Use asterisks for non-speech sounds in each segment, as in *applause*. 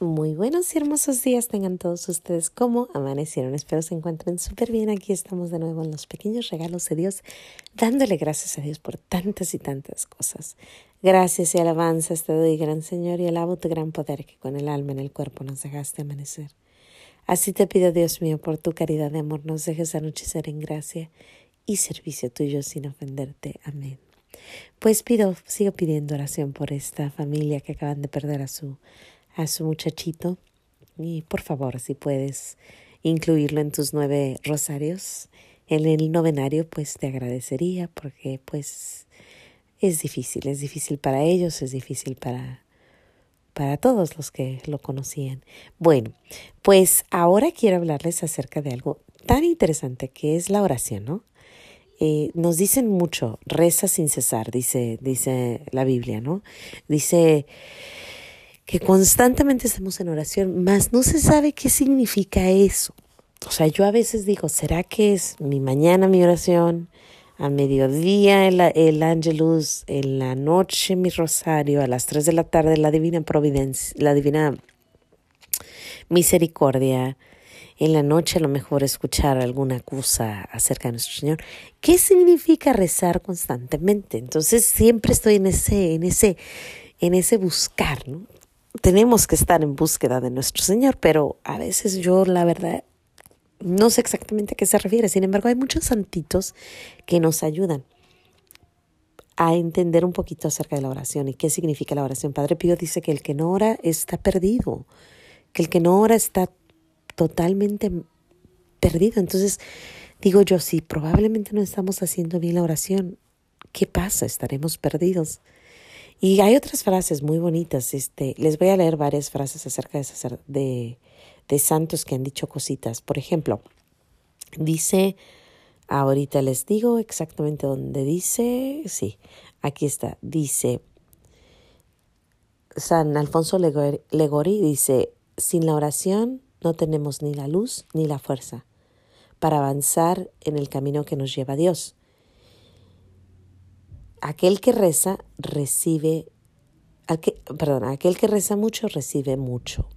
Muy buenos y hermosos días tengan todos ustedes. ¿Cómo amanecieron? Espero se encuentren súper bien. Aquí estamos de nuevo en los pequeños regalos de Dios, dándole gracias a Dios por tantas y tantas cosas. Gracias y alabanzas te doy, gran Señor, y alabo tu gran poder que con el alma en el cuerpo nos dejaste amanecer. Así te pido, Dios mío, por tu caridad de amor, nos dejes anochecer en gracia y servicio tuyo sin ofenderte. Amén. Pues pido, sigo pidiendo oración por esta familia que acaban de perder a su a su muchachito y por favor si puedes incluirlo en tus nueve rosarios en el novenario pues te agradecería porque pues es difícil, es difícil para ellos, es difícil para para todos los que lo conocían. Bueno, pues ahora quiero hablarles acerca de algo tan interesante que es la oración, ¿no? Eh, nos dicen mucho, reza sin cesar, dice, dice la Biblia, ¿no? Dice, que constantemente estamos en oración, más no se sabe qué significa eso. O sea, yo a veces digo, ¿será que es mi mañana mi oración? A mediodía el, el ángelus, en la noche mi rosario, a las tres de la tarde la divina providencia, la divina misericordia, en la noche a lo mejor escuchar alguna cosa acerca de nuestro Señor. ¿Qué significa rezar constantemente? Entonces siempre estoy en ese, en ese, en ese buscar, ¿no? Tenemos que estar en búsqueda de nuestro Señor, pero a veces yo la verdad no sé exactamente a qué se refiere. Sin embargo, hay muchos santitos que nos ayudan a entender un poquito acerca de la oración y qué significa la oración. Padre Pío dice que el que no ora está perdido, que el que no ora está totalmente perdido. Entonces, digo yo, si probablemente no estamos haciendo bien la oración, ¿qué pasa? Estaremos perdidos. Y hay otras frases muy bonitas. Este, les voy a leer varias frases acerca de, de, de santos que han dicho cositas. Por ejemplo, dice, ahorita les digo exactamente dónde dice, sí, aquí está, dice, San Alfonso Legori dice, sin la oración no tenemos ni la luz ni la fuerza para avanzar en el camino que nos lleva a Dios. Aquel que reza recibe, perdón, aquel que reza mucho recibe mucho.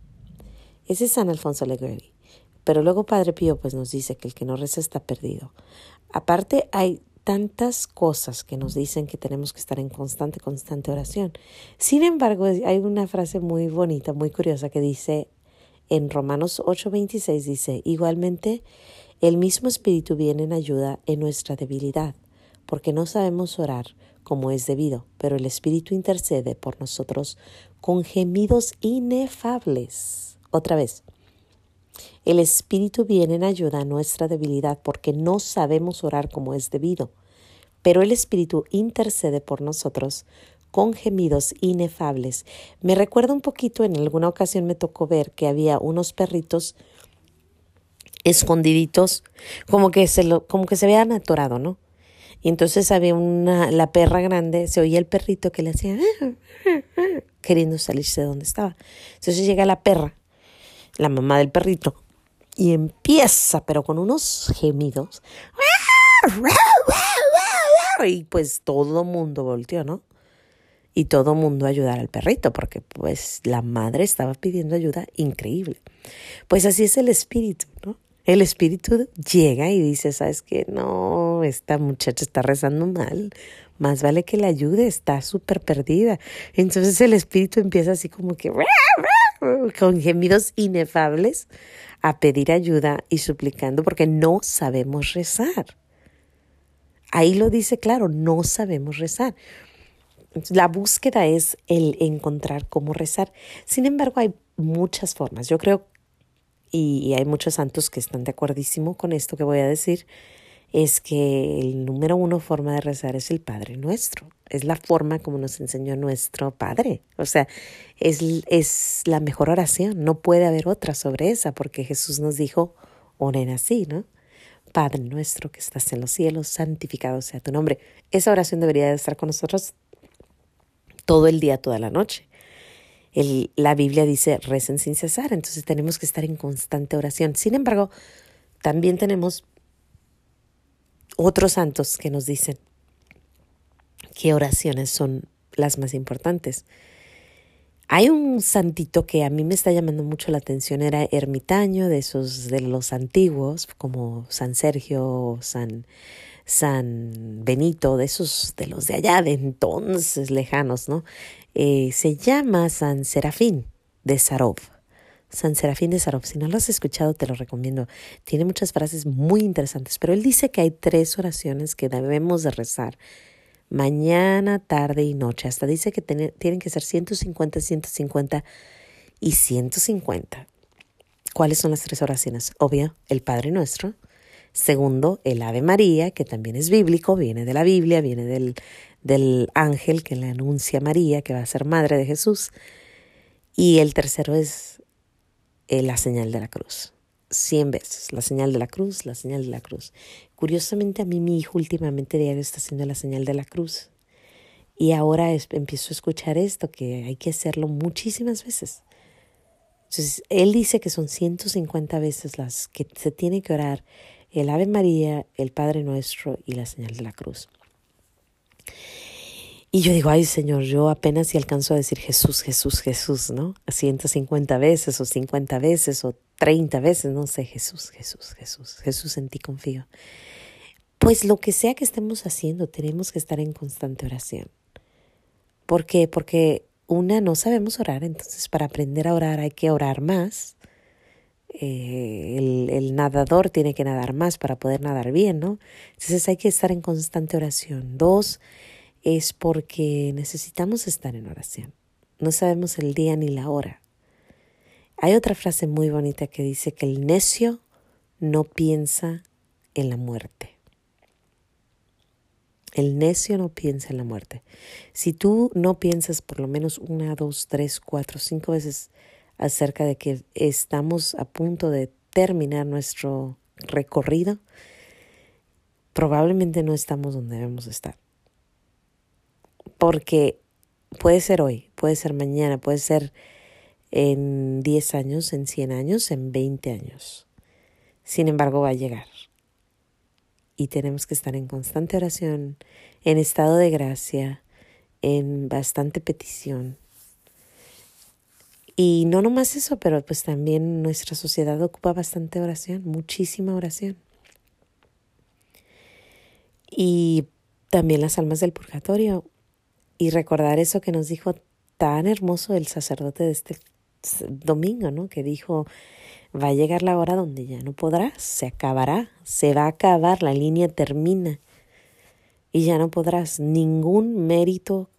Ese es San Alfonso Alegre. Pero luego Padre Pío pues nos dice que el que no reza está perdido. Aparte hay tantas cosas que nos dicen que tenemos que estar en constante, constante oración. Sin embargo, hay una frase muy bonita, muy curiosa que dice en Romanos 8:26 dice, igualmente, el mismo Espíritu viene en ayuda en nuestra debilidad, porque no sabemos orar como es debido, pero el Espíritu intercede por nosotros con gemidos inefables. Otra vez, el Espíritu viene en ayuda a nuestra debilidad porque no sabemos orar como es debido, pero el Espíritu intercede por nosotros con gemidos inefables. Me recuerda un poquito, en alguna ocasión me tocó ver que había unos perritos escondiditos, como que se lo, como que se habían atorado, ¿no? Y entonces había una, la perra grande, se oía el perrito que le hacía queriendo salirse de donde estaba. Entonces llega la perra, la mamá del perrito, y empieza, pero con unos gemidos. Y pues todo mundo volteó, ¿no? Y todo mundo ayudar al perrito, porque pues la madre estaba pidiendo ayuda increíble. Pues así es el espíritu, ¿no? El espíritu llega y dice, ¿sabes qué? No, esta muchacha está rezando mal. Más vale que la ayude, está súper perdida. Entonces el espíritu empieza así como que con gemidos inefables a pedir ayuda y suplicando porque no sabemos rezar. Ahí lo dice claro, no sabemos rezar. La búsqueda es el encontrar cómo rezar. Sin embargo, hay muchas formas. Yo creo y hay muchos santos que están de acuerdísimo con esto que voy a decir, es que el número uno forma de rezar es el Padre Nuestro. Es la forma como nos enseñó nuestro Padre. O sea, es, es la mejor oración. No puede haber otra sobre esa, porque Jesús nos dijo, oren así, ¿no? Padre nuestro que estás en los cielos, santificado sea tu nombre. Esa oración debería de estar con nosotros todo el día, toda la noche la Biblia dice recen sin cesar, entonces tenemos que estar en constante oración. Sin embargo, también tenemos otros santos que nos dicen qué oraciones son las más importantes. Hay un santito que a mí me está llamando mucho la atención, era ermitaño de esos de los antiguos, como San Sergio, San San Benito, de esos de los de allá, de entonces lejanos, ¿no? Eh, se llama San Serafín de Sarov. San Serafín de Sarov. Si no lo has escuchado, te lo recomiendo. Tiene muchas frases muy interesantes, pero él dice que hay tres oraciones que debemos de rezar mañana, tarde y noche. Hasta dice que tienen que ser 150, 150 y 150. ¿Cuáles son las tres oraciones? Obvio, el Padre Nuestro. Segundo, el Ave María, que también es bíblico, viene de la Biblia, viene del, del ángel que le anuncia a María, que va a ser madre de Jesús. Y el tercero es eh, la señal de la cruz. Cien veces, la señal de la cruz, la señal de la cruz. Curiosamente a mí mi hijo últimamente diario está haciendo la señal de la cruz. Y ahora empiezo a escuchar esto, que hay que hacerlo muchísimas veces. Entonces, él dice que son 150 veces las que se tiene que orar el Ave María, el Padre Nuestro y la señal de la cruz. Y yo digo, ay Señor, yo apenas si alcanzo a decir Jesús, Jesús, Jesús, ¿no? 150 veces o 50 veces o 30 veces, no sé, Jesús, Jesús, Jesús, Jesús en ti confío. Pues lo que sea que estemos haciendo, tenemos que estar en constante oración. ¿Por qué? Porque una, no sabemos orar, entonces para aprender a orar hay que orar más. Eh, el, el, nadador tiene que nadar más para poder nadar bien, ¿no? Entonces hay que estar en constante oración. Dos, es porque necesitamos estar en oración. No sabemos el día ni la hora. Hay otra frase muy bonita que dice que el necio no piensa en la muerte. El necio no piensa en la muerte. Si tú no piensas por lo menos una, dos, tres, cuatro, cinco veces acerca de que estamos a punto de terminar nuestro recorrido, probablemente no estamos donde debemos estar. Porque puede ser hoy, puede ser mañana, puede ser en 10 años, en 100 años, en 20 años. Sin embargo, va a llegar. Y tenemos que estar en constante oración, en estado de gracia, en bastante petición, y no nomás eso, pero pues también nuestra sociedad ocupa bastante oración, muchísima oración. Y también las almas del purgatorio. Y recordar eso que nos dijo tan hermoso el sacerdote de este domingo, ¿no? Que dijo, va a llegar la hora donde ya no podrás, se acabará, se va a acabar, la línea termina. Y ya no podrás, ningún mérito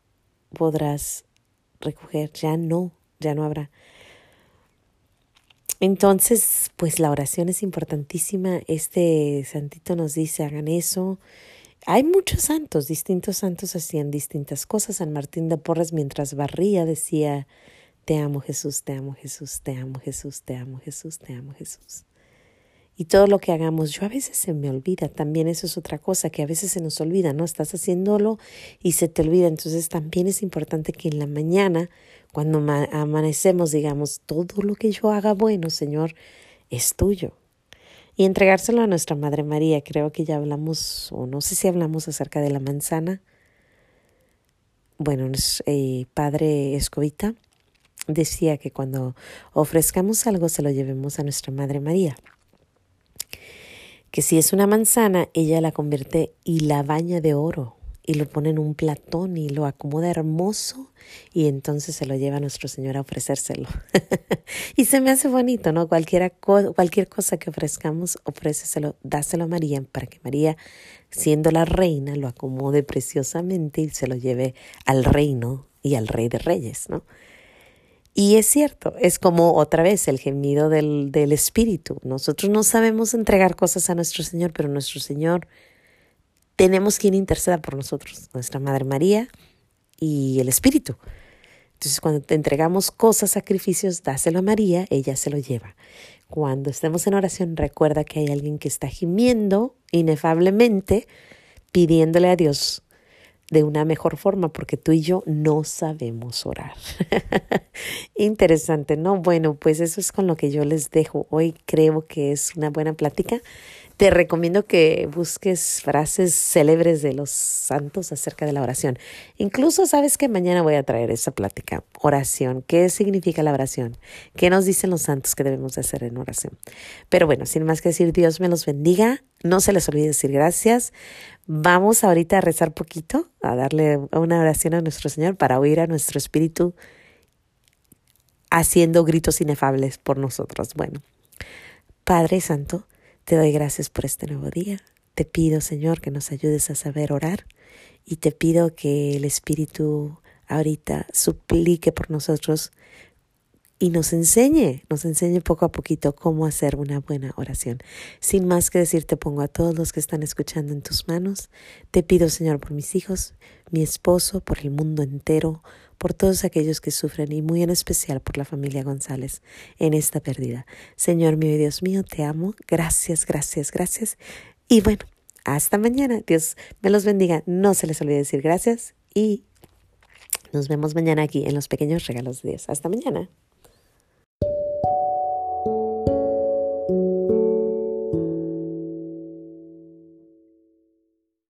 podrás recoger, ya no ya no habrá. Entonces, pues la oración es importantísima. Este santito nos dice, hagan eso. Hay muchos santos, distintos santos hacían distintas cosas. San Martín de Porres mientras barría decía, te amo Jesús, te amo Jesús, te amo Jesús, te amo Jesús, te amo Jesús y todo lo que hagamos. Yo a veces se me olvida, también eso es otra cosa, que a veces se nos olvida, ¿no? Estás haciéndolo y se te olvida. Entonces también es importante que en la mañana, cuando amanecemos, digamos, todo lo que yo haga bueno, Señor, es tuyo. Y entregárselo a nuestra Madre María. Creo que ya hablamos, o no sé si hablamos acerca de la manzana. Bueno, eh, Padre Escobita decía que cuando ofrezcamos algo se lo llevemos a nuestra Madre María que si es una manzana, ella la convierte y la baña de oro y lo pone en un platón y lo acomoda hermoso y entonces se lo lleva a nuestro Señor a ofrecérselo. *laughs* y se me hace bonito, ¿no? Cualquiera, cualquier cosa que ofrezcamos, ofréceselo, dáselo a María para que María, siendo la reina, lo acomode preciosamente y se lo lleve al reino y al rey de reyes, ¿no? Y es cierto, es como otra vez el gemido del, del Espíritu. Nosotros no sabemos entregar cosas a nuestro Señor, pero nuestro Señor tenemos quien interceda por nosotros, nuestra Madre María y el Espíritu. Entonces, cuando te entregamos cosas, sacrificios, dáselo a María, ella se lo lleva. Cuando estemos en oración, recuerda que hay alguien que está gimiendo inefablemente, pidiéndole a Dios de una mejor forma, porque tú y yo no sabemos orar. *laughs* Interesante, ¿no? Bueno, pues eso es con lo que yo les dejo. Hoy creo que es una buena plática. Te recomiendo que busques frases célebres de los santos acerca de la oración. Incluso sabes que mañana voy a traer esa plática. Oración. ¿Qué significa la oración? ¿Qué nos dicen los santos que debemos hacer en oración? Pero bueno, sin más que decir, Dios me los bendiga. No se les olvide decir gracias. Vamos ahorita a rezar poquito, a darle una oración a nuestro Señor para oír a nuestro espíritu haciendo gritos inefables por nosotros. Bueno, Padre Santo, te doy gracias por este nuevo día. Te pido, Señor, que nos ayudes a saber orar y te pido que el Espíritu ahorita suplique por nosotros y nos enseñe, nos enseñe poco a poquito cómo hacer una buena oración. Sin más que decir, te pongo a todos los que están escuchando en tus manos. Te pido, Señor, por mis hijos, mi esposo, por el mundo entero, por todos aquellos que sufren y muy en especial por la familia González en esta pérdida. Señor mío y Dios mío, te amo. Gracias, gracias, gracias. Y bueno, hasta mañana. Dios me los bendiga. No se les olvide decir gracias y nos vemos mañana aquí en los pequeños regalos de Dios. Hasta mañana.